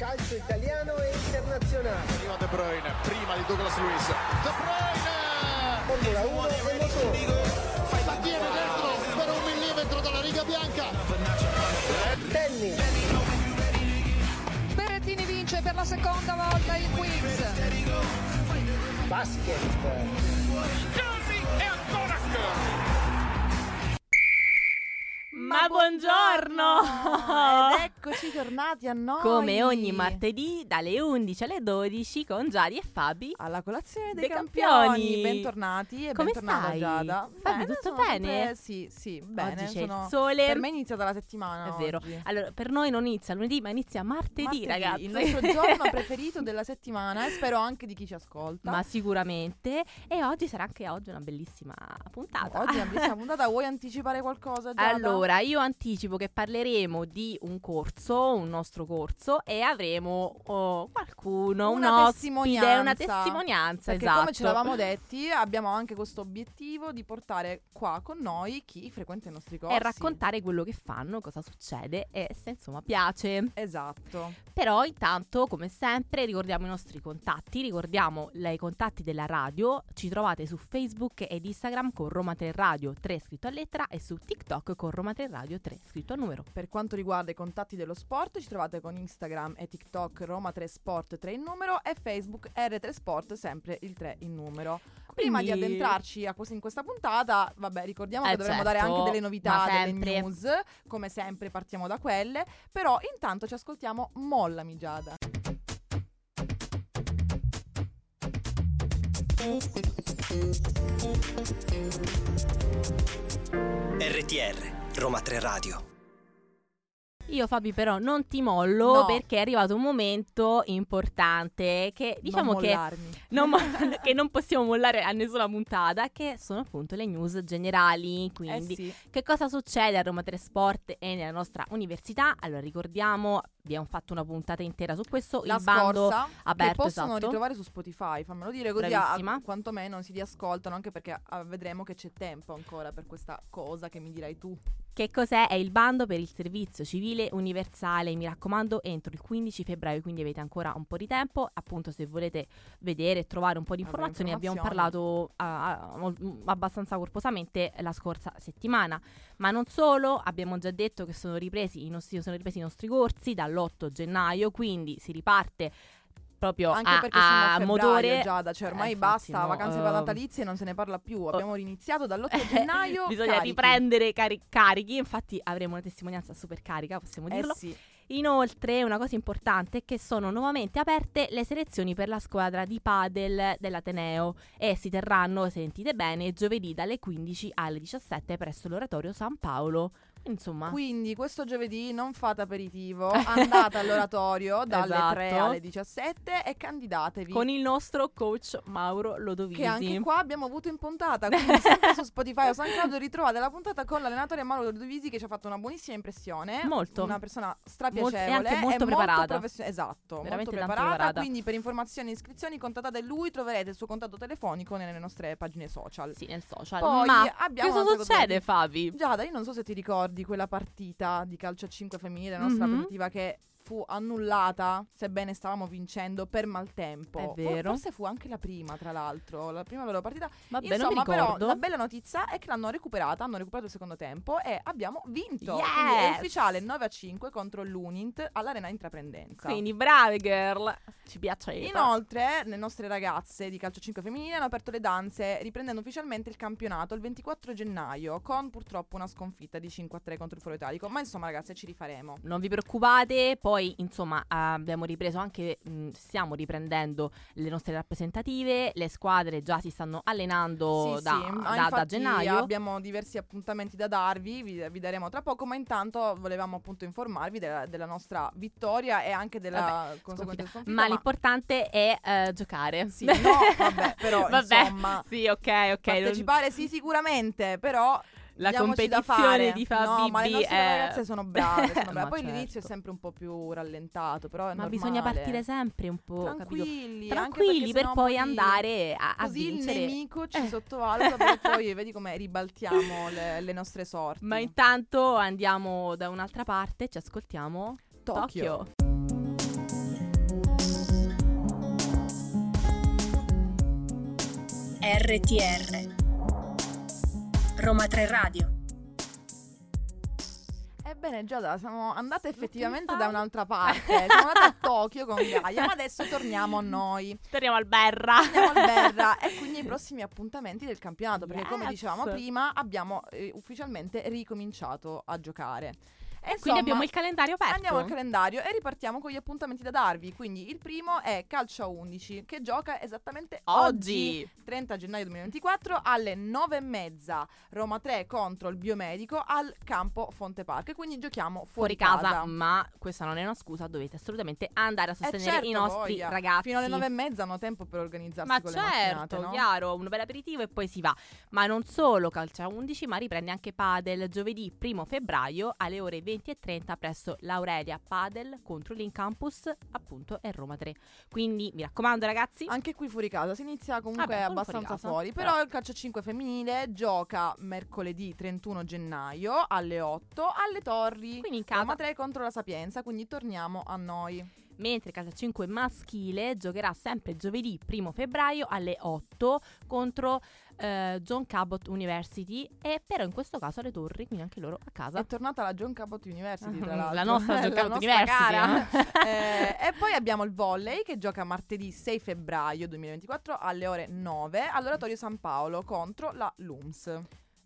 calcio italiano e internazionale. Arriva De Bruyne, prima di Douglas Luiz. De Bruyne! Formula 1 e motori. La tiene dentro per un millimetro dalla riga bianca. Tennis. Berrettini vince per la seconda volta il quiz. Basket. Ma buongiorno! Ed eccoci tornati a noi. Come ogni martedì dalle 11 alle 12 con Giadi e Fabi. alla colazione dei, Dei campioni. campioni. Bentornati e Come bentornata stai? Giada. Fabi, Bene, tutto bene? sempre- Sì, sì, bene. oggi c'è sono- il sole. Per me è iniziata la settimana È vero. oggi. Allora, per noi non inizia lunedì, ma inizia martedì, Martedì, ragazzi. Il nostro giorno preferito della settimana e spero anche di chi ci ascolta. Ma sicuramente. E oggi sarà anche oggi una bellissima puntata. Oggi è una bellissima puntata, vuoi anticipare qualcosa Giada? Allora, io anticipo che parleremo di un corso, un nostro corso, e avremo oh, qualcuno, Una un ospite, testimonianza. una testimonianza, Perché esatto. come ce l'avamo detti, abbiamo anche questo obiettivo di portare qua con noi chi frequenta i nostri corsi. E raccontare quello che fanno, cosa succede e se insomma piace. Esatto. Però intanto, come sempre, ricordiamo i nostri contatti, ricordiamo i contatti della radio, ci trovate su Facebook ed Instagram con Roma 3 Radio 3 scritto a lettera e su TikTok con Roma 3 Radio 3 scritto a numero. Per quanto riguarda i contatti dello sport, ci trovate con Instagram e TikTok Roma 3 Sport 3 in numero e Facebook R3 Sport sempre il 3 in numero. Prima di Quindi- addentrarci a quest- in questa puntata, vabbè, ricordiamo Eh, che dovremmo certo, dare anche delle ma novità, delle news, come sempre partiamo da quelle, però intanto ci ascoltiamo Molla Migiada. RTR Roma 3 Radio. Io Fabi però non ti mollo No. perché è arrivato un momento importante che diciamo non che non, mo- che non possiamo mollare a nessuna puntata che sono appunto le news generali quindi Eh sì. Che cosa succede a Roma 3 Sport e nella nostra università? Allora, ricordiamo, abbiamo fatto una puntata intera su questo, La il bando scorsa, aperto, che possono esatto. ritrovare su Spotify, fammelo dire così a, Bravissima. a quantomeno si riascoltano, anche perché ah, vedremo che c'è tempo ancora per questa cosa che mi dirai tu. Che cos'è? È il bando per il servizio civile universale, mi raccomando, entro il 15 febbraio, quindi avete ancora un po' di tempo. Appunto, se volete vedere e trovare un po' di informazioni, abbiamo parlato ah, mol- abbastanza corposamente la scorsa settimana. Ma non solo, abbiamo già detto che sono ripresi i nostri, sono ripresi i nostri corsi dall'8 gennaio, quindi si riparte proprio Anche a, perché a a motore. Giada, cioè ormai Eh, infatti, basta, no, vacanze ehm, natalizie non se ne parla più. Abbiamo iniziato dall'8 gennaio. Bisogna carichi. riprendere cari- carichi, infatti avremo una testimonianza super carica, possiamo Eh dirlo. sì. Inoltre, una cosa importante è che sono nuovamente aperte le selezioni per la squadra di padel dell'Ateneo e si terranno, sentite bene, giovedì dalle 15 alle 17 presso l'oratorio San Paolo. Insomma, Quindi questo giovedì non fate aperitivo, andate all'oratorio dalle Esatto. 3 alle 17 e candidatevi. con il nostro coach Mauro Lodovisi. che anche qua abbiamo avuto in puntata, quindi sempre su Spotify o SoundCloud ritrovate la puntata con l'allenatore Mauro Dovisi che ci ha fatto una buonissima impressione. Molto. Una persona Molto- strapiacevole e anche molto preparata. professio- esatto, Veramente molto preparata, preparata. Quindi per informazioni e iscrizioni contattate lui, troverete il suo contatto telefonico nelle nostre pagine social. Sì, nel social. Poi Ma abbiamo cosa succede, Fabi? Giada, io non so se ti ricordi quella partita di calcio a 5 femminile, la nostra Mhm. aperitivo che fu annullata, sebbene stavamo vincendo per maltempo. È vero. Forse fu anche la prima, tra l'altro, la prima loro partita. Vabbè, Insomma, non mi però la bella notizia è che l'hanno recuperata, hanno recuperato il secondo tempo e abbiamo vinto. Yes! Quindi è ufficiale 9 a 5 contro l'Unint all'Arena Intraprendenza. Quindi brave girl, ci piaceva. Inoltre, le nostre ragazze di calcio 5 femminile hanno aperto le danze riprendendo ufficialmente il campionato il 24 gennaio con purtroppo una sconfitta di 5 a 3 contro il Foro Italico. Ma insomma, ragazze, ci rifaremo. Non vi preoccupate, poi insomma abbiamo ripreso anche, mh, stiamo riprendendo le nostre rappresentative, le squadre già si stanno allenando Sì, da, sì, ma da- da gennaio. Abbiamo diversi appuntamenti da darvi, vi, vi daremo tra poco, ma intanto volevamo appunto informarvi della, della nostra vittoria e anche della conseguente sconfitta. Ma l'importante è eh, giocare. Sì, no, vabbè, però Vabbè, insomma, Sì, ok, ok. non- partecipare sì sicuramente, però la competizione di Fabio. No, ma le nostre è... ragazze sono brave, sono brave. Eh, poi certo. l'inizio è certo. sempre un po' più rallentato, però Ma normale. bisogna partire sempre un po' tranquilli, tranquilli per poi andare a, a così vincere. il nemico ci eh. sottovaluta, però poi vedi come ribaltiamo le, le nostre sorti. Ma intanto andiamo da un'altra parte, e ci ascoltiamo Tokyo. Tokyo. RTR Roma 3 Radio Ebbene Giada, siamo andate effettivamente da un'altra parte, siamo andate a Tokyo con Gaia, ma adesso torniamo a noi. Torniamo al Berra. Andiamo al Berra e quindi ai prossimi appuntamenti del campionato, perché come Yes. dicevamo prima abbiamo eh, ufficialmente ricominciato a giocare. E Quindi abbiamo il calendario aperto. Andiamo al calendario e ripartiamo con gli appuntamenti da darvi. Quindi il primo è Calcio a 11 che gioca esattamente oggi, Oggi. 30 gennaio 2024 alle 9 e mezza. Roma 3 contro il Biomedico al campo Fonte Park. Quindi giochiamo Fuori fuori, casa, ma questa non è una scusa, dovete assolutamente andare a Eh, sostenere certo, i nostri voglia. ragazzi. Fino alle 9 e mezza hanno tempo per organizzarsi Ma con le mattinate, certo, no? chiaro, un bel aperitivo e poi si va. Ma non solo calcio a 11, ma riprende anche Padel giovedì 1 febbraio alle ore 20.30 presso l'Aurelia Padel contro l'Incampus, appunto, e Roma 3. Quindi mi raccomando ragazzi, Anche qui fuori casa si inizia comunque Vabbè, fuori abbastanza casa, fuori. però. Però il calcio a 5 femminile gioca mercoledì 31 gennaio alle 8 alle Torri. quindi in casa. Roma 3 contro la Sapienza, quindi torniamo a noi. Mentre calcio a 5 maschile giocherà sempre giovedì 1 febbraio alle 8 contro eh, John Cabot University e però in questo caso alle torri, quindi anche loro a casa. È tornata la John Cabot University, tra La l'altro. nostra John La Cabot nostra University, eh. Eh, e poi abbiamo il volley che gioca martedì 6 febbraio 2024 alle ore 9 all'Oratorio San Paolo contro la LUMS.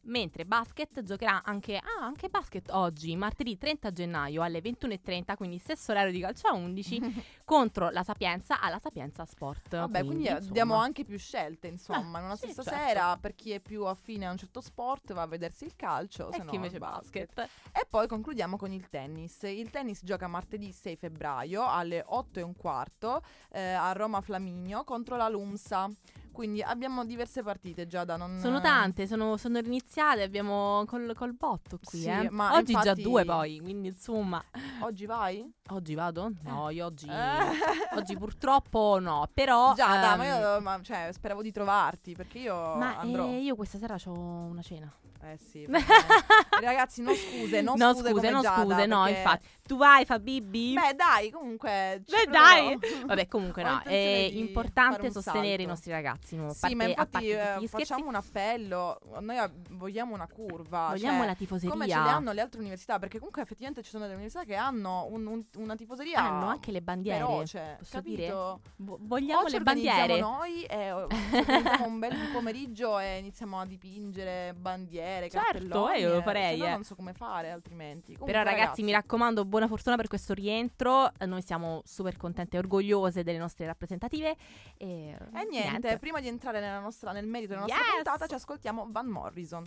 Mentre basket giocherà anche, ah, anche basket oggi, martedì 30 gennaio alle 21.30, quindi stesso orario di calcio a 11, contro la Sapienza alla Sapienza Sport. Vabbè, quindi, eh, insomma. diamo anche più scelte, insomma, Eh, in una sì, stessa certo. sera per chi è più affine a un certo sport va a vedersi il calcio, se E no chi invece il basket. E poi concludiamo con il tennis. Il tennis gioca martedì 6 febbraio alle 8 e un quarto eh, a Roma Flaminio contro la Lumsa. Quindi abbiamo diverse partite già da non... Sono tante, sono, sono riniziate, abbiamo col, col botto qui, Sì, eh. ma Oggi già infatti- due poi, quindi insomma... Oggi vai? Oggi vado? No, io oggi... Eh. Oggi purtroppo no, però... Già, ehm, ma io ma, cioè, speravo di trovarti perché io ma, andrò. eh, io questa sera ho una cena. Eh sì, ragazzi, no scuse, no, no scuse, scuse, no Giada, scuse, no, perché- infatti. Tu vai, Fabibi? Beh, dai, comunque. Beh, proverò. dai! Vabbè, comunque no, è importante sostenere i salto. nostri ragazzi. A Sì, parte, ma infatti eh, facciamo un appello. Noi vogliamo una curva. vogliamo cioè, la tifoseria. Come ce le hanno le altre università? Perché comunque effettivamente ci sono delle università che hanno un- un- una tifoseria. Hanno anche le bandiere. feroce, posso capito? dire? Vo- vogliamo le bandiere. noi e un bel pomeriggio e iniziamo a dipingere bandiere, Certo, cartelloni. eh, io lo e- farei, eh. non so come fare altrimenti. Comunque, Però ragazzi, mi raccomando, buona fortuna per questo rientro. Eh, Noi siamo super contente e orgogliose delle nostre rappresentative. E, E niente, prima di entrare nella nostra- nel merito della nostra Yes! puntata ci ascoltiamo Van Morrison.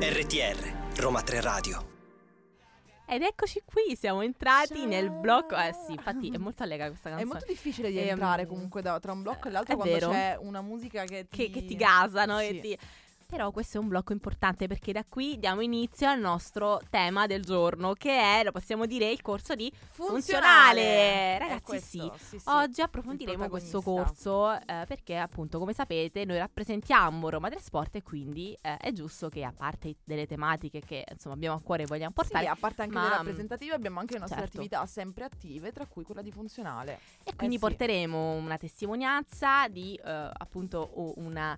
RTR Roma 3 Radio. Ed eccoci qui, siamo entrati Ciao. nel blocco. Eh sì, infatti è molto allegra questa È canzone. molto difficile di Ehm, entrare comunque da- tra un blocco e l'altro è quando vero. c'è una musica che ti, che, che ti gasano Sì. e ti... Però questo è un blocco importante perché da qui diamo inizio al nostro tema del giorno che è, lo possiamo dire, il corso di funzionale. È Ragazzi questo, sì, sì, sì. Oggi approfondiremo questo corso eh, perché appunto come sapete noi rappresentiamo Roma 3 Sport e quindi eh, è giusto che a parte delle tematiche che insomma abbiamo a cuore e vogliamo portare a parte anche ma, le rappresentative abbiamo anche le nostre certo. attività sempre attive, tra cui quella di funzionale. E quindi sì. porteremo una testimonianza di eh, appunto una,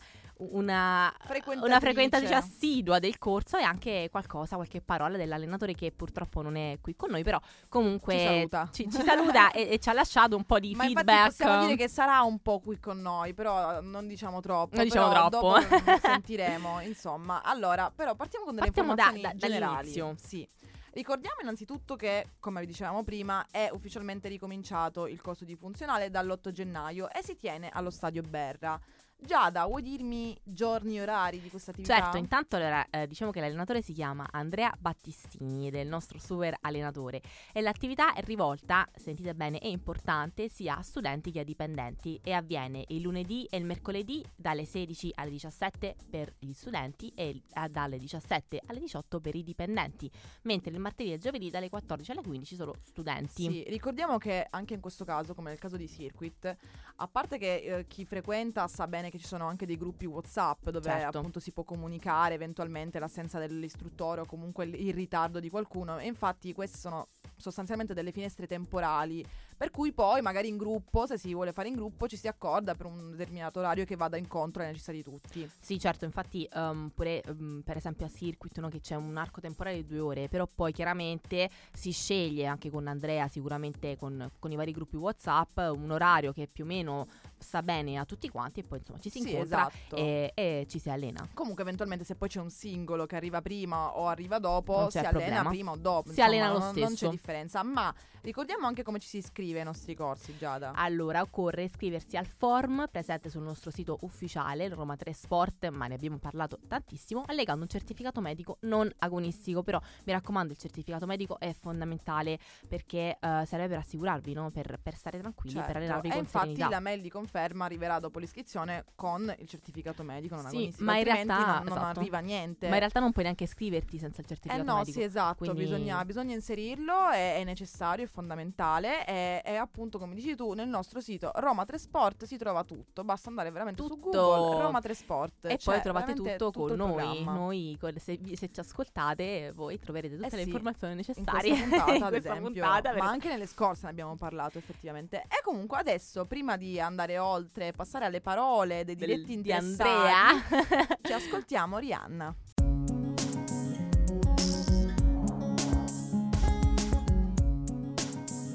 una, Frequentatrice. una frequentatrice assidua del corso e anche qualcosa, qualche parola dell'allenatore che purtroppo non è qui con noi, però comunque Ci saluta. ci, ci saluta e, e ci ha lasciato un po' di Ma feedback. possiamo dire che sarà un po' qui con noi, però non diciamo troppo. Non diciamo troppo. Sentiremo, insomma. Allora, però partiamo con delle Partiamo da- informazioni da- generali. dall'inizio. Sì. Ricordiamo innanzitutto che, come vi dicevamo prima, è ufficialmente ricominciato il corso di funzionale dall'8 gennaio e si tiene allo stadio Berra. Giada, vuoi dirmi giorni e orari di questa attività? Certo, intanto allora, eh, diciamo che l'allenatore si chiama Andrea Battistini ed è il nostro super allenatore e l'attività è rivolta, sentite bene, è importante sia a studenti che a dipendenti e avviene il lunedì e il mercoledì dalle 16 alle 17 per gli studenti e eh, dalle 17 alle 18 per i dipendenti, mentre il martedì e il giovedì dalle 14 alle 15 solo studenti. Sì, ricordiamo che anche in questo caso, come nel caso di Circuit, a parte che eh, chi frequenta sa bene che ci sono anche dei gruppi WhatsApp dove Certo. appunto si può comunicare eventualmente l'assenza dell'istruttore o comunque il, ritardo di qualcuno e infatti queste sono sostanzialmente delle finestre temporali per cui poi magari in gruppo, se si vuole fare in gruppo, ci si accorda per un determinato orario che vada incontro alle necessità di tutti. Sì, certo, infatti ehm, pure ehm, per esempio a Circuit no, che c'è un arco temporale di due ore, però poi chiaramente si sceglie anche con Andrea, sicuramente con, con i vari gruppi WhatsApp, un orario che più o meno sta bene a tutti quanti e poi insomma ci si Sì, incontra esatto. e, e ci si allena. Comunque, eventualmente, se poi c'è un singolo che arriva prima o arriva dopo, si allena problema. prima o dopo. Si insomma, allena lo non, non c'è stesso. differenza. Ma ricordiamo anche come ci si iscrive ai nostri corsi, Giada. Allora occorre iscriversi al form presente sul nostro sito ufficiale, Roma 3 Sport, ma ne abbiamo parlato tantissimo, allegando un certificato medico non agonistico, però mi raccomando il certificato medico è fondamentale perché eh, serve per assicurarvi, no? per, per stare tranquilli, per Certo. allenarvi e con infatti serenità. la mail di conferma arriverà dopo l'iscrizione con il certificato medico non Sì, ma in realtà- non, non esatto. arriva niente. Ma in realtà non puoi neanche iscriverti senza il Eh certificato no, medico. sì, esatto, quindi- bisogna, bisogna inserirlo, è, è necessario, è fondamentale e, e appunto come dici tu nel nostro sito Roma 3 Sport si trova tutto, basta andare veramente su Tutto. Google Roma 3 Sport E c'è poi trovate veramente tutto, con noi. Noi, con- se, se ci ascoltate, voi troverete tutte Eh le sì, informazioni in necessarie. questa puntata, in ad esempio, puntata, ma anche nelle scorse ne abbiamo parlato effettivamente. E comunque adesso, prima di andare oltre passare alle parole dei del- diretti di Andrea. ci ascoltiamo Rihanna.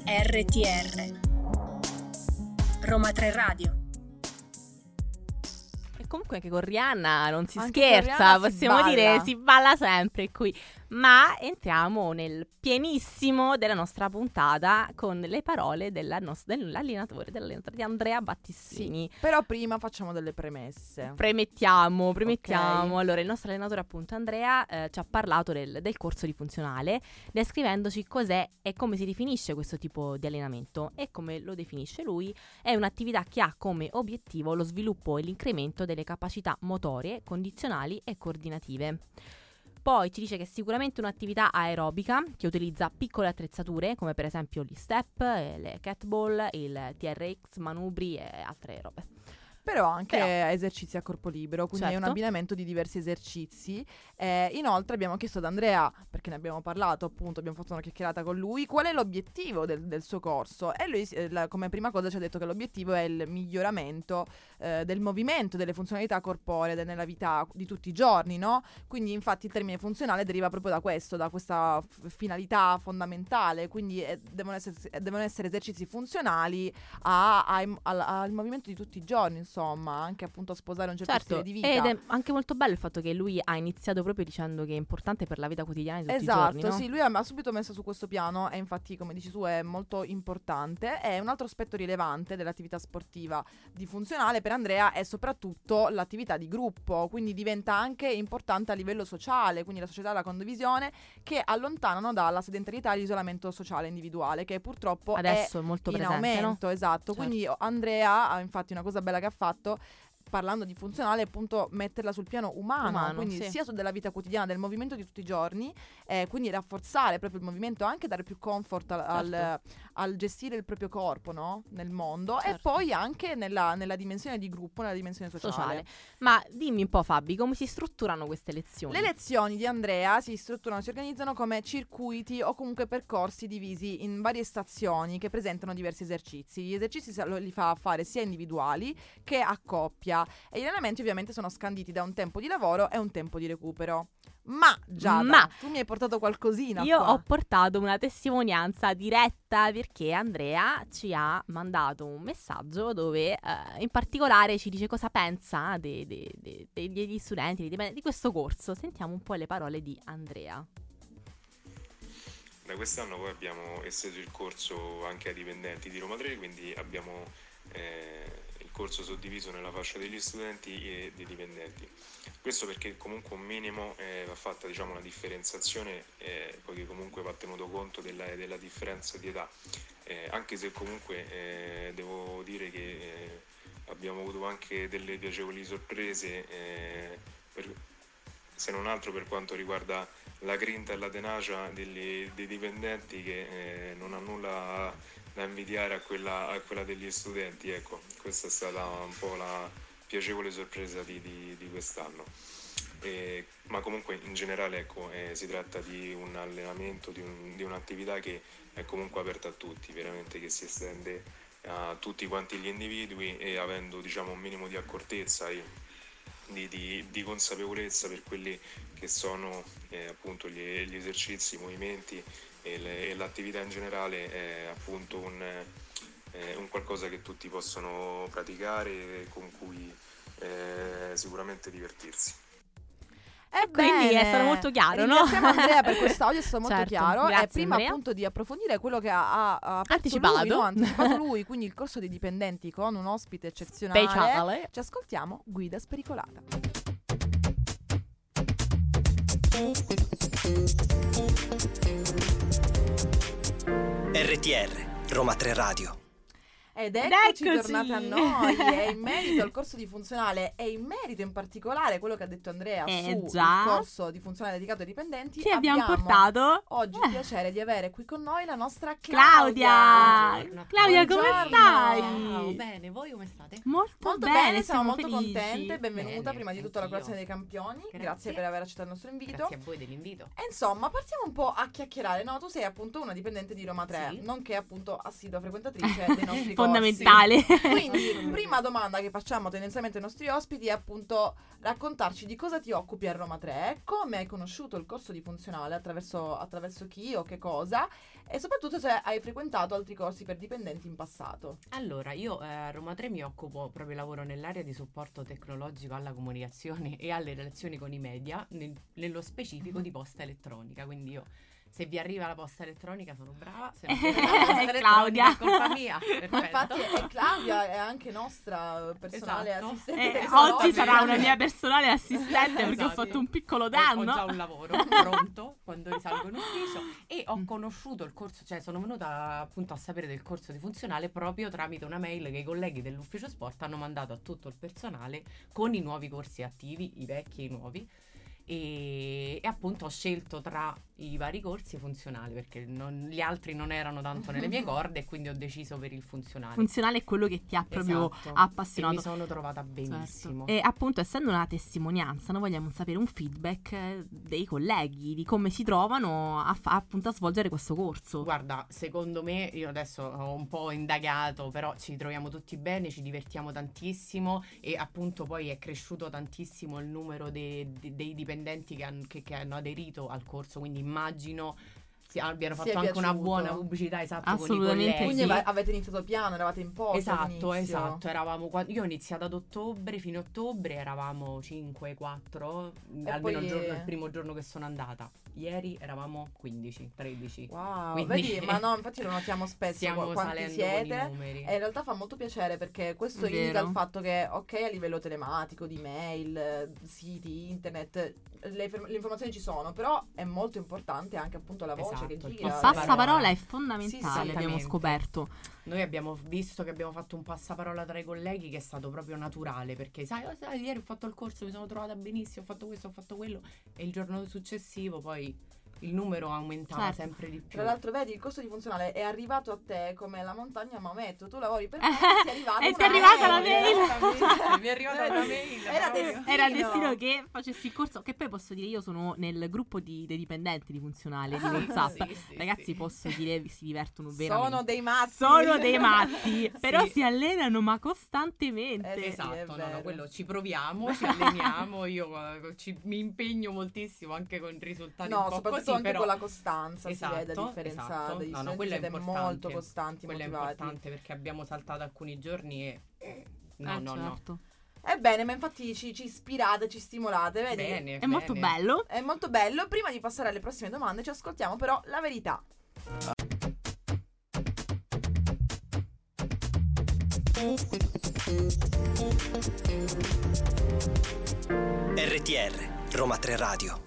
RTR Roma 3 Radio E comunque anche con Rihanna non si Anche scherza, Rihanna si possiamo balla. dire si balla sempre qui. Ma entriamo nel pienissimo della nostra puntata con le parole della nos- dell'allenatore, dell'allenatore di Andrea Battistini. Però prima facciamo delle premesse. Premettiamo, premettiamo. Ok. Allora, il nostro allenatore, appunto, Andrea, eh, ci ha parlato del, del corso di funzionale, descrivendoci cos'è e come si definisce questo tipo di allenamento. E come lo definisce lui, è un'attività che ha come obiettivo lo sviluppo e l'incremento delle capacità motorie, condizionali e coordinative. Poi ci dice che è sicuramente un'attività aerobica che utilizza piccole attrezzature come per esempio gli step, eh, le catball, il TRX, manubri e altre robe. Però anche Però- esercizi a corpo libero, quindi è un Certo. abbinamento di diversi esercizi. Eh, inoltre abbiamo chiesto ad Andrea, perché ne abbiamo parlato appunto, abbiamo fatto una chiacchierata con lui, qual è l'obiettivo del, del suo corso. E lui eh, la- come prima cosa ci ha detto che l'obiettivo è il miglioramento eh, del movimento, delle funzionalità corporee de- nella vita di tutti i giorni, no? Quindi infatti il termine funzionale deriva proprio da questo, da questa f- finalità fondamentale, quindi eh, devono, essere, devono essere esercizi funzionali a- ai- al, al movimento di tutti i giorni, insomma, anche appunto a sposare un certo Certo, stile di vita. ed è anche molto bello il fatto che lui ha iniziato proprio dicendo che è importante per la vita quotidiana di tutti Esatto, giorni, no? sì, lui ha subito messo su questo piano e infatti come dici tu è molto importante. È un altro aspetto rilevante dell'attività sportiva di funzionale per Andrea è soprattutto l'attività di gruppo, quindi diventa anche importante a livello sociale, quindi la società e la condivisione che allontanano dalla sedentarietà e l'isolamento sociale individuale che purtroppo è Adesso è molto in presente, no? aumento, esatto. Certo. Quindi Andrea, ha infatti, una cosa bella che ha fatto fatto Parlando di funzionale, appunto, metterla sul piano umano, Umano, quindi sì. sia su della vita quotidiana, del movimento di tutti i giorni, eh, quindi rafforzare proprio il movimento, anche dare più comfort al, al- Certo. al gestire il proprio corpo no? nel mondo e Certo. poi anche nella, nella dimensione di gruppo, nella dimensione sociale. sociale. Ma dimmi un po' Fabi, come si strutturano queste lezioni? Le lezioni di Andrea si strutturano, si organizzano come circuiti o comunque percorsi divisi in varie stazioni che presentano diversi esercizi. Gli esercizi li fa fare sia individuali che a coppia e gli allenamenti ovviamente sono scanditi da un tempo di lavoro e un tempo di recupero. Ma Giada, Ma- tu mi hai portato qualcosina Io qua. ho portato una testimonianza diretta perché Andrea ci ha mandato un messaggio dove eh, in particolare ci dice cosa pensa de- de- de- de- degli studenti, di questo corso. Sentiamo un po' le parole di Andrea. Da quest'anno poi abbiamo esteso il corso anche ai dipendenti di Roma 3, quindi abbiamo eh, il corso suddiviso nella fascia degli studenti e dei dipendenti. Questo perché comunque un minimo eh, va fatta diciamo, una differenziazione, eh, poiché comunque va tenuto conto della, della differenza di età, Eh, anche se comunque eh, devo dire che eh, abbiamo avuto anche delle piacevoli sorprese, eh, per- se non altro per quanto riguarda la grinta e la tenacia degli- dei dipendenti che non ha nulla da invidiare a quella, a quella degli studenti. Ecco, questa è stata un po' la, piacevole sorpresa di, di- di quest'anno. E- ma comunque in generale ecco, eh, si tratta di un allenamento, di, un- di un'attività che è comunque aperta a tutti, veramente che si estende a tutti quanti gli individui e avendo diciamo, un minimo di accortezza e di, di- di consapevolezza per quelli che sono eh, appunto gli, gli esercizi, i movimenti e, le- e l'attività in generale è appunto un, eh, un qualcosa che tutti possono praticare e con cui eh, sicuramente divertirsi. Quindi è stato molto chiaro, no? Ringraziamo Andrea per quest'audio, è stato molto Certo, chiaro. grazie, e prima Andrea. appunto di approfondire quello che ha, ha- ha Anticipato. lui, no? Anticipato lui, quindi il corso dei dipendenti con un ospite eccezionale. Speciale. Ci ascoltiamo Guida Spericolata. RTR, Roma 3 Radio. Ed eccoci, eccoci. tornate a noi. e in merito al corso di funzionale e in merito in particolare quello che ha detto Andrea Eh, sul corso di funzionale dedicato ai dipendenti, Che abbiamo portato oggi il piacere di avere qui con noi la nostra Claudia. Claudia. Claudia, come stai? Ciao, bene, voi come state? Molto, Molto bene, bene, siamo molto felici. contente. Benvenuta Bene, prima di tutto alla colazione dei campioni. Grazie. Grazie. per aver accettato il nostro invito. Grazie a voi dell'invito. E insomma, partiamo un po' a chiacchierare. No, tu sei appunto una dipendente di Roma 3, Sì. nonché appunto assidua frequentatrice dei nostri Fondamentale. Quindi, prima domanda che facciamo tendenzialmente ai nostri ospiti è appunto raccontarci di cosa ti occupi a Roma 3, come hai conosciuto il corso di funzionale, attraverso, attraverso chi o che cosa, e soprattutto se hai frequentato altri corsi per dipendenti in passato. Allora, io eh, a Roma 3 mi occupo proprio lavoro nell'area di supporto tecnologico alla comunicazione e alle relazioni con i media, nel- nello specifico di posta elettronica. Quindi io se vi arriva la posta elettronica sono brava, se non vi arriva la posta elettronica è colpa mia. Perfetto. Infatti, è Claudia è anche nostra personale Esatto. assistente. Eh, oggi sarà una mia personale assistente perché ho Esatto. fatto un piccolo Ho- danno. Ho già un lavoro pronto quando risalgo in ufficio e ho Mm. conosciuto il corso, cioè sono venuta appunto a sapere del corso di funzionale proprio tramite una mail che i colleghi dell'ufficio sport hanno mandato a tutto il personale con i nuovi corsi attivi, i vecchi e i nuovi. E, e appunto ho scelto tra i vari corsi funzionali perché non- gli altri non erano tanto nelle mie corde e quindi ho deciso per il funzionale. Funzionale è quello che ti ha proprio Esatto. appassionato. E mi sono trovata Certo. benissimo. E appunto, essendo una testimonianza, noi vogliamo sapere un feedback eh, dei colleghi di come si trovano a, fa- appunto a svolgere questo corso. Guarda, secondo me, io adesso ho un po' indagato, però ci troviamo tutti bene, ci divertiamo tantissimo e appunto poi è cresciuto tantissimo il numero de- de- dei dipendenti che, han- che- che hanno aderito al corso, quindi immagino si abbiano fatto anche una buona pubblicità esatto con i Assolutamente colleghi. Quindi ave- avete iniziato piano, eravate in posto. Esatto, all'inizio. esatto, eravamo qua- io ho iniziato ad ottobre, fino a ottobre eravamo 5, 4, almeno poi- il, giorno- il primo giorno che sono andata. Ieri eravamo 15, 13. Wow, Quindi- vedi, ma no, infatti lo notiamo spesso Stiamo qu- quanti siete. E in realtà fa molto piacere perché questo Vero. indica il fatto che, ok, a livello telematico, di mail, eh, siti, internet, le, le informazioni ci sono, però è molto importante anche appunto la voce Esatto, che gira. Il passaparola. è Sì, sì, fondamentale, abbiamo scoperto. Noi abbiamo visto che abbiamo fatto un passaparola tra i colleghi che è stato proprio naturale perché sai, oh, sai, ieri ho fatto il corso, mi sono trovata benissimo, ho fatto questo, ho fatto quello e il giorno successivo poi il numero aumentava Certo. sempre di più. Tra l'altro, vedi, il corso di funzionale è arrivato a te come la montagna Maometto. Tu lavori per me, ti è arrivata E ti è arrivata la Esattamente, mi è arrivata una mail. Era destino. Era il destino che facessi il corso. Che poi posso dire, io sono nel gruppo di- dei dipendenti di funzionale di Ah, WhatsApp. Sì, sì, Ragazzi, sì. posso dire, si divertono veramente. Sono dei mazzi. Sono dei matti, però Sì. si allenano ma costantemente. Eh Esatto, no, no, quello ci proviamo, ci alleniamo, io eh, ci- mi impegno moltissimo anche con risultati No, un po' soprattutto così, anche però con la costanza si vede Esatto, la differenza esatto. degli No, no, studenti, quello è siete importante. molto costanti, quello è motivati. importante perché abbiamo saltato alcuni giorni e no, Eh, no, no. certo. Ebbene, ma infatti ci, ci ispirate, ci stimolate, vedi? Bene, È molto bene. bello. È molto bello. Prima di passare alle prossime domande, ci ascoltiamo però la verità. RTR, Roma 3 Radio.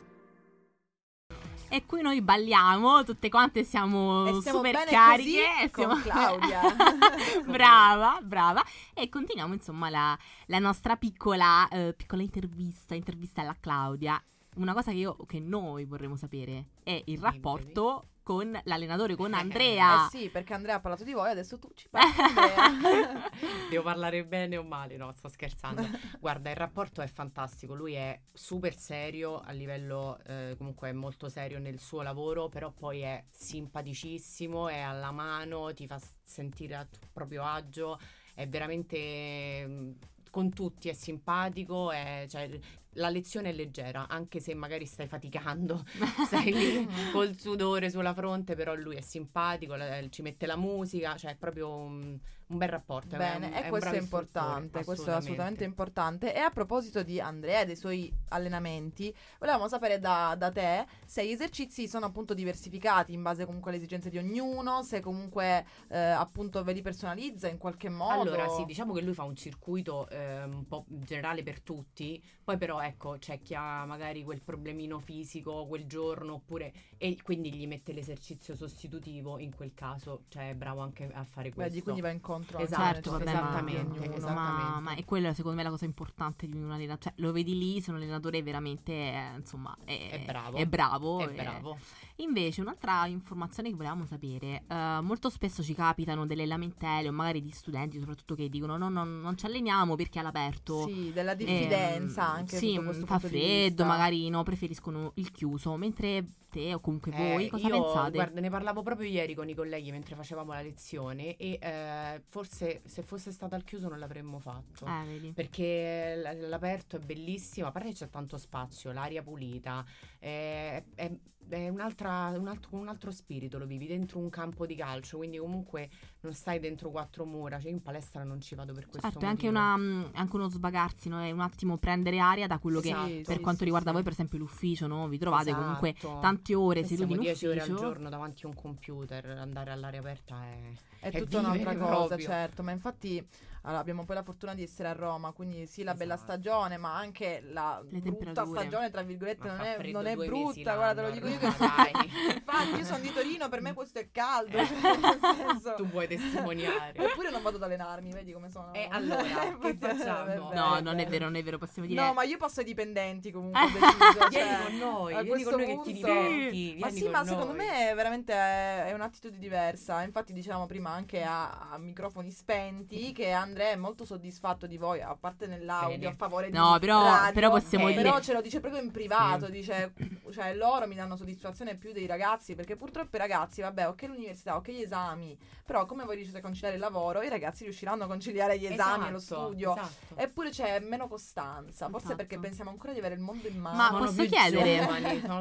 E qui noi balliamo, tutte quante siamo super cariche. così e con Claudia. brava, brava. E continuiamo insomma la, la nostra piccola, eh, piccola intervista, intervista alla Claudia. una cosa che, io, che noi vorremmo sapere è il rapporto con l'allenatore, con Eh, Andrea. Eh sì, perché Andrea ha parlato di voi, adesso tu ci parli. Devo parlare bene o male? No, sto scherzando. Guarda, il rapporto è fantastico. Lui è super serio a livello, eh, comunque è molto serio nel suo lavoro, però poi è simpaticissimo, è alla mano, ti fa sentire a tuo proprio agio, è veramente mm, con tutti, è simpatico, è- cioè, la lezione è leggera, anche se magari stai faticando, stai lì col sudore sulla fronte, però lui è simpatico, la- ci mette la musica, cioè è proprio un, un bel rapporto. è Bene, un- e un questo è importante, questo è assolutamente importante. E a proposito di Andrea e dei suoi allenamenti, volevamo sapere da, da te se gli esercizi sono appunto diversificati in base comunque alle esigenze di ognuno, se comunque eh, appunto ve li personalizza in qualche modo. Allora, sì, diciamo che lui fa un circuito eh, un po' generale per tutti, poi però ecco, c'è chi ha magari quel problemino fisico quel giorno, oppure e quindi gli mette l'esercizio sostitutivo in quel caso, cioè è bravo anche a fare questo. Vedi, quindi va incontro anche Esatto, Certo, vabbè, ma- di esattamente, ognuno. esatto. Ma, ma è quella secondo me la cosa importante di un allenatore. Cioè, lo vedi lì, se un allenatore veramente eh, insomma è, È bravo. È bravo. È e- bravo. Invece, un'altra informazione che volevamo sapere: eh, molto spesso ci capitano delle lamentele, o magari di studenti, soprattutto che dicono: no, no, non ci alleniamo perché è all'aperto. Sì, della diffidenza Ehm, anche sì, sotto questo fa freddo, magari no, preferiscono il chiuso. Mentre te o comunque voi, Eh, cosa io, pensate? Guarda, ne parlavo proprio ieri con i colleghi mentre facevamo la lezione e eh, forse se fosse stato al chiuso non l'avremmo fatto. Eh, vedi. Perché l- l'aperto è bellissimo, a parte che c'è tanto spazio, l'aria pulita, è, è- è un'altra- un, altro, un altro spirito, lo vivi dentro un campo di calcio, quindi comunque non stai dentro quattro mura, cioè io in palestra non ci vado per questo Certo, è anche, motivo. una, mh, anche uno svagarsi, no? è un attimo prendere aria da quello che Sì, per sì, quanto sì, riguarda sì. voi, per esempio, l'ufficio, no? Vi trovate comunque Esatto. tante ore seduti in siamo 10 ore al ufficio. giorno davanti a un computer, andare all'aria aperta è... È tutta un'altra cosa, proprio. certo, ma infatti allora, abbiamo poi la fortuna di essere a Roma, quindi sì la bella Esatto. stagione, ma anche la Le brutta stagione, tra virgolette, non è, non è brutta, guarda, te lo dico io che sono... Infatti io sono di Torino, per me questo è caldo, cioè, nel senso... tu puoi testimoniare. Eppure non vado ad allenarmi, vedi come sono. E allora, che facciamo? vabbè, No, non è vero, non è vero, possiamo dire... No, ma io passo ai dipendenti comunque. deciso, Vieni cioè, con noi, a vieni con noi che ti punto- diverti. Ma vieni sì, ma secondo noi. me è veramente è, è un'attitudine diversa. Infatti, dicevamo prima anche a, a microfoni spenti che Andrea è molto soddisfatto di voi, a parte nell'audio Bene. a favore No, di però- radio, però possiamo eh, dire- Però ce lo dice proprio in privato, Sì. dice cioè loro mi danno soddisfazione più dei ragazzi, perché purtroppo i ragazzi, vabbè, ok l'università, ok gli esami, però come voi riuscite a conciliare il lavoro, i ragazzi riusciranno a conciliare gli esami e lo Esatto, studio. esatto. Eppure c'è meno costanza, forse Esatto. perché pensiamo ancora di avere il mondo in mano. Ma posso chiedere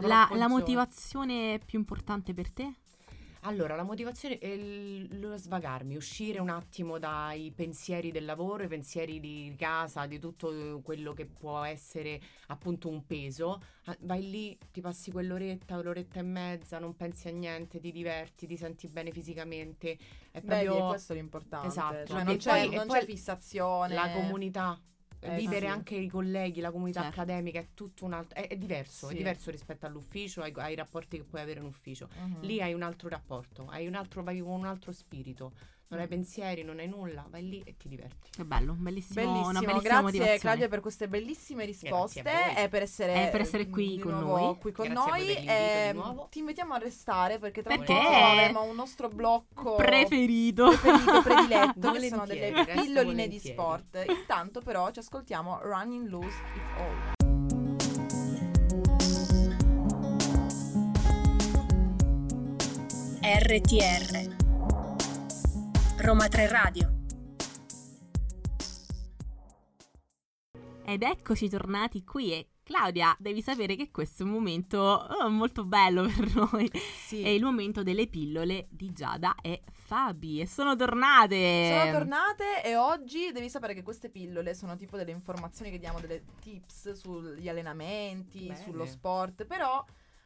la, la motivazione più importante per te? Allora, la motivazione è lo svagarmi, uscire un attimo dai pensieri del lavoro, i pensieri di casa, di tutto quello che può essere appunto un peso. Ah, Vai lì, ti passi quell'oretta, l'oretta e mezza, non pensi a niente, ti diverti, ti senti bene fisicamente. È Vedi, proprio e questo è l'importante. Esatto. Cioè, E non, c'è, poi- e non c'è fissazione. la comunità. Eh, Vivere sì. anche i colleghi, la comunità Certo. accademica è tutto un altro. È, è diverso, Sì. è diverso rispetto all'ufficio, ai, ai rapporti che puoi avere in ufficio. Mhm. Lì hai un altro rapporto, hai un altro, vai con un altro spirito, non hai Mm. pensieri, non hai nulla, vai lì e ti diverti. Che bello, un bellissimo, Bellissimo, una bellissima grazie motivazione. Claudia per queste bellissime risposte e per essere, E per essere qui con noi. qui con Grazie a voi noi. per l'invito e di nuovo. Ti invitiamo a restare perché tra Perché? poco avremo un nostro blocco Preferito. preferito, prediletto, che sono Volentieri, delle pilloline di volentieri. sport. Intanto però ci ascoltiamo Running Loose It All. RTR Roma 3 Radio Ed eccoci tornati qui e Claudia, devi sapere che questo è un momento oh, molto bello per noi. Sì. È il momento delle pillole di Giada e Fabi e sono tornate. Sono tornate e oggi devi sapere che queste pillole sono tipo delle informazioni che diamo, delle tips sugli allenamenti, Bene. sullo sport, però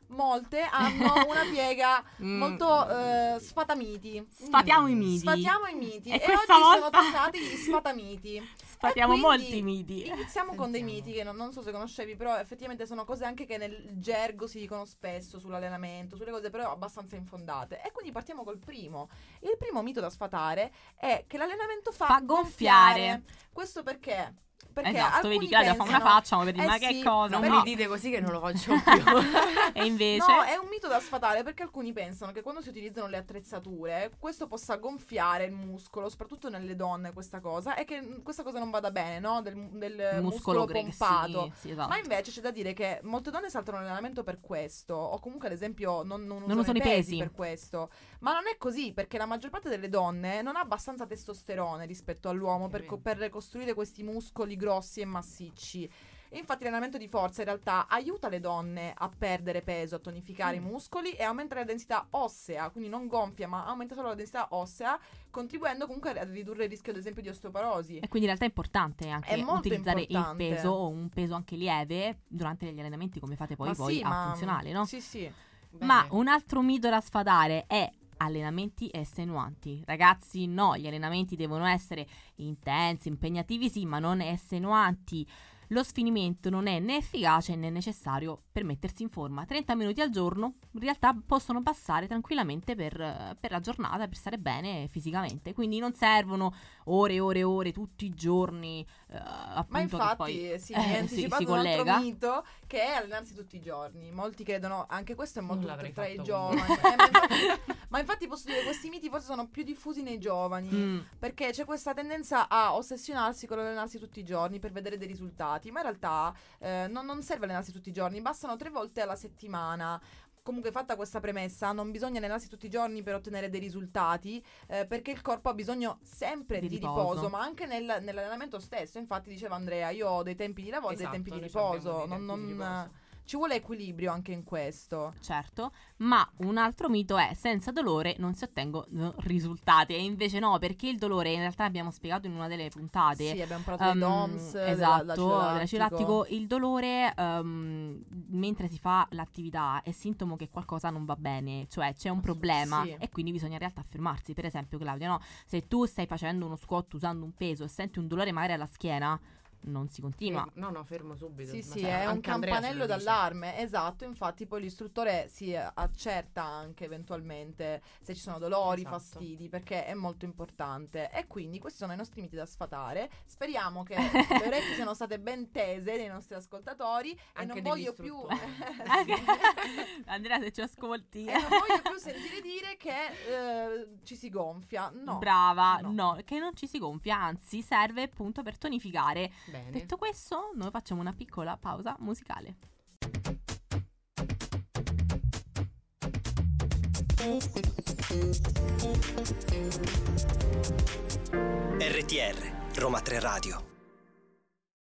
molte hanno una piega Mm. molto eh, sfatamiti. Sfatiamo Mm. i miti. Sfatiamo i miti. E E, questa oggi sono volta- tornati gli sfatamiti. Sfatiamo molti miti. Iniziamo con dei miti che non, non so se conoscevi, però effettivamente sono cose anche che nel gergo si dicono spesso sull'allenamento, sulle cose però abbastanza infondate. E quindi partiamo col primo. Il primo mito da sfatare è che l'allenamento fa, Fa gonfiare. Questo perché Perché Esatto, vedi Claudia fa una pensano- faccia come per dire Eh ma che sì, cosa? Non Però- mi dite così che non lo faccio più. e invece... No, è un mito da sfatare perché alcuni pensano che quando si utilizzano le attrezzature questo possa gonfiare il muscolo, soprattutto nelle donne questa cosa, e che questa cosa non vada bene, no? Del, del muscolo, gre- pompato. Sì, sì, esatto. Ma invece c'è da dire che molte donne saltano l'allenamento per questo, o comunque ad esempio non, non, Non usano i pesi. per questo. Ma non è così, perché la maggior parte delle donne non ha abbastanza testosterone rispetto all'uomo per, co- per costruire questi muscoli grossi e massicci. E infatti l'allenamento di forza in realtà aiuta le donne a perdere peso, a tonificare Mm. i muscoli e aumenta la densità ossea, quindi non gonfia ma aumenta solo la densità ossea, contribuendo comunque a ridurre il rischio ad esempio di osteoporosi. E quindi in realtà è importante anche È utilizzare importante. il peso o un peso anche lieve durante gli allenamenti come fate poi Ma voi sì, a ma- funzionale, no? Sì, sì. Ma Bene. un altro mito da sfadare è allenamenti estenuanti. Ragazzi, no, gli allenamenti devono essere intensi, impegnativi, sì, ma non estenuanti. Lo sfinimento non è né efficace né necessario per mettersi in forma. 30 minuti al giorno in realtà possono passare tranquillamente per, eh, per la giornata, per stare bene fisicamente. Quindi non servono ore e ore e ore tutti i giorni. eh, appunto, Ma che infatti, poi, sì, eh, mi si- anticipato si un altro mito che è allenarsi tutti i giorni. Molti credono, anche questo è molto l'avrei tra i giovani. Eh, ma, infatti, ma infatti posso dire, questi miti forse sono più diffusi nei giovani. Mm. Perché c'è questa tendenza a ossessionarsi con l'allenarsi tutti i giorni per vedere dei risultati, ma in realtà eh, non, non serve allenarsi tutti i giorni, bastano tre volte alla settimana. Comunque, fatta questa premessa, non bisogna allenarsi tutti i giorni per ottenere dei risultati, eh, perché il corpo ha bisogno sempre Di di, riposo. riposo. ma anche nel- nell'allenamento stesso. Infatti, diceva Andrea, io ho dei tempi di lavoro e Esatto, dei tempi di noi riposo. Non- tempi di non- riposo. Ci vuole equilibrio anche in questo. Certo, ma un altro mito è senza dolore non si ottengono risultati e invece no, perché il dolore in realtà abbiamo spiegato in una delle puntate. Sì, abbiamo parlato dei ehm, DOMS, esatto, della- dell'acido lattico. Il dolore ehm, mentre si fa l'attività è sintomo che qualcosa non va bene, cioè c'è un problema sì. e quindi bisogna in realtà fermarsi. Per esempio, Claudia, no? se tu stai facendo uno squat usando un peso e senti un dolore magari alla schiena, non si continua. No, no, fermo subito. Sì, Ma sì, sai, è un campanello d'allarme, esatto, infatti poi l'istruttore si eh, accerta anche eventualmente se ci sono dolori, Esatto. fastidi, perché è molto importante. E quindi questi sono i nostri miti da sfatare. Speriamo che le orecchie siano state ben tese dei nostri ascoltatori e Anche non degli voglio più. Andrea, se ci ascolti. e non voglio più sentire dire che eh, ci si gonfia. No. Brava, no. no. che non ci si gonfia, anzi serve appunto per tonificare. Bene. Detto questo, noi facciamo una piccola pausa musicale. RTR, Roma 3 Radio.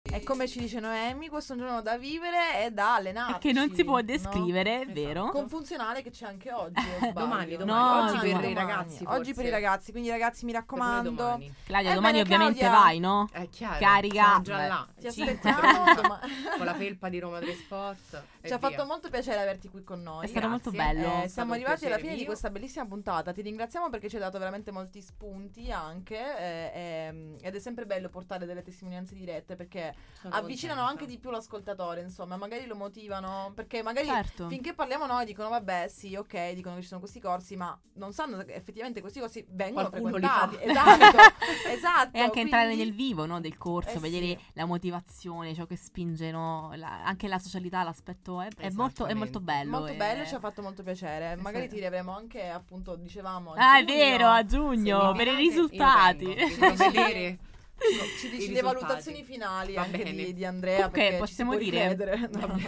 E come ci dice Noemi, questo è un giorno da vivere e da allenarci. che non si può no? descrivere, è Esatto. vero? Con funzionale che c'è anche oggi. sbaglio? Domani, No, domani. Oggi per domani. i ragazzi. Oggi per i forse. ragazzi, quindi ragazzi mi raccomando. domani. Claudia, Eh domani bene, ovviamente Claudia. vai, no? È chiaro. Carica. Già là. Ti aspettiamo. doma- Con la felpa di Roma 3 Sport. Ci ha fatto molto piacere averti qui con noi. È stato molto Grazie. bello. Eh, siamo arrivati alla fine di mio. questa bellissima puntata. Ti ringraziamo perché ci hai dato veramente molti spunti anche. eh, ehm, ed è sempre bello portare delle testimonianze dirette perché Sono avvicinano contenta. anche di più l'ascoltatore. Insomma, magari lo motivano. Perché magari Certo. finché parliamo noi dicono vabbè, sì, ok, dicono che ci sono questi corsi, ma non sanno che effettivamente questi corsi vengono Qualcuno li frequentati. fa. Esatto, esatto. E anche entrare quindi- nel vivo no, del corso, Eh, vedere sì. la motivazione, ciò che spinge, no, la- anche la socialità, l'aspetto è, è molto, è molto bello. Molto e- bello, ci ha fatto molto piacere. Magari sì. ti riavremo anche, appunto, dicevamo. a Ah, è giugno. vero, a giugno, Se per i risultati. vengo. Devo vedere. Ci dici le valutazioni finali Va anche bene. di, di Andrea. Perché possiamo dire-. No.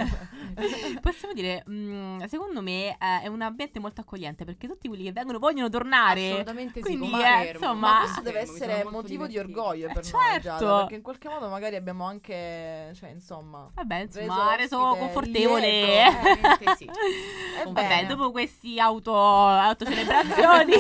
Possiamo dire, mm, secondo me eh, è un ambiente molto accogliente perché tutti quelli che vengono vogliono tornare. Assolutamente sì. Quindi, confermo. eh, insomma- Ma questo deve essere motivo di orgoglio per Eh, noi, certo. Giada, perché in qualche modo magari abbiamo anche, cioè, insomma, Vabbè, insomma, reso confortevole. lieto. Sì. E Vabbè, dopo questi auto, autocelebrazioni.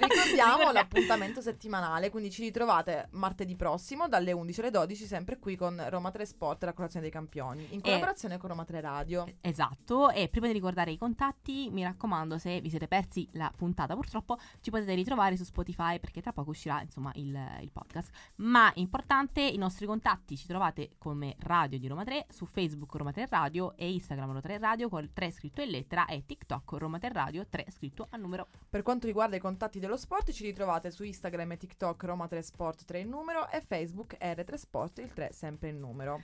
Ricordiamo l'appuntamento settimanale, quindi ci ritrovate martedì prossimo dalle 11 alle 12, sempre qui con Roma 3 Sport e la colazione dei campioni, in collaborazione con Roma 3 Radio. Esatto, e prima di ricordare i contatti, mi raccomando, se vi siete persi la puntata, purtroppo ci potete ritrovare su Spotify perché tra poco uscirà insomma il, il podcast. Ma importante, i nostri contatti ci trovate come Radio di Roma 3 su Facebook Roma 3 Radio e Instagram Roma 3 Radio con 3 scritto in lettera e TikTok Roma 3 Radio 3 scritto a numero. Per quanto riguarda i contatti dello sport, ci ritrovate su Instagram e TikTok Roma 3 Sport 3 in numero e Facebook R3 Sport il 3 sempre in numero.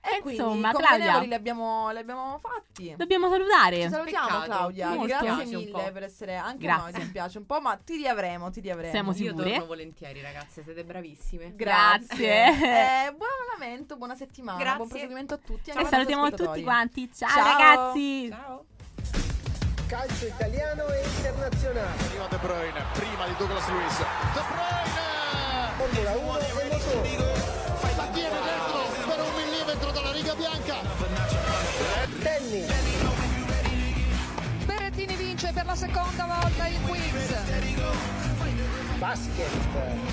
E quindi Insomma, i Claudia. li abbiamo, li abbiamo fatti. Dobbiamo salutare. Ci salutiamo Peccato. Claudia, Molto. grazie mille per essere anche Grazie. noi, ti piace un po', ma ti riavremo, ti riavremo. Siamo Io sicure? torno volentieri, ragazze, siete bravissime. Grazie. Eh, buon allenamento, buona settimana, Grazie. buon proseguimento a tutti. E salutiamo tutti quanti. Ciao, Ciao. ragazzi. Ciao. Calcio italiano e internazionale. Arriva De Bruyne, prima di Douglas Luiz. De Bruyne! Formula 1 e motori. La tiene dentro per un millimetro dalla riga bianca. Tennis. Berrettini vince per la seconda volta il quiz. Basket.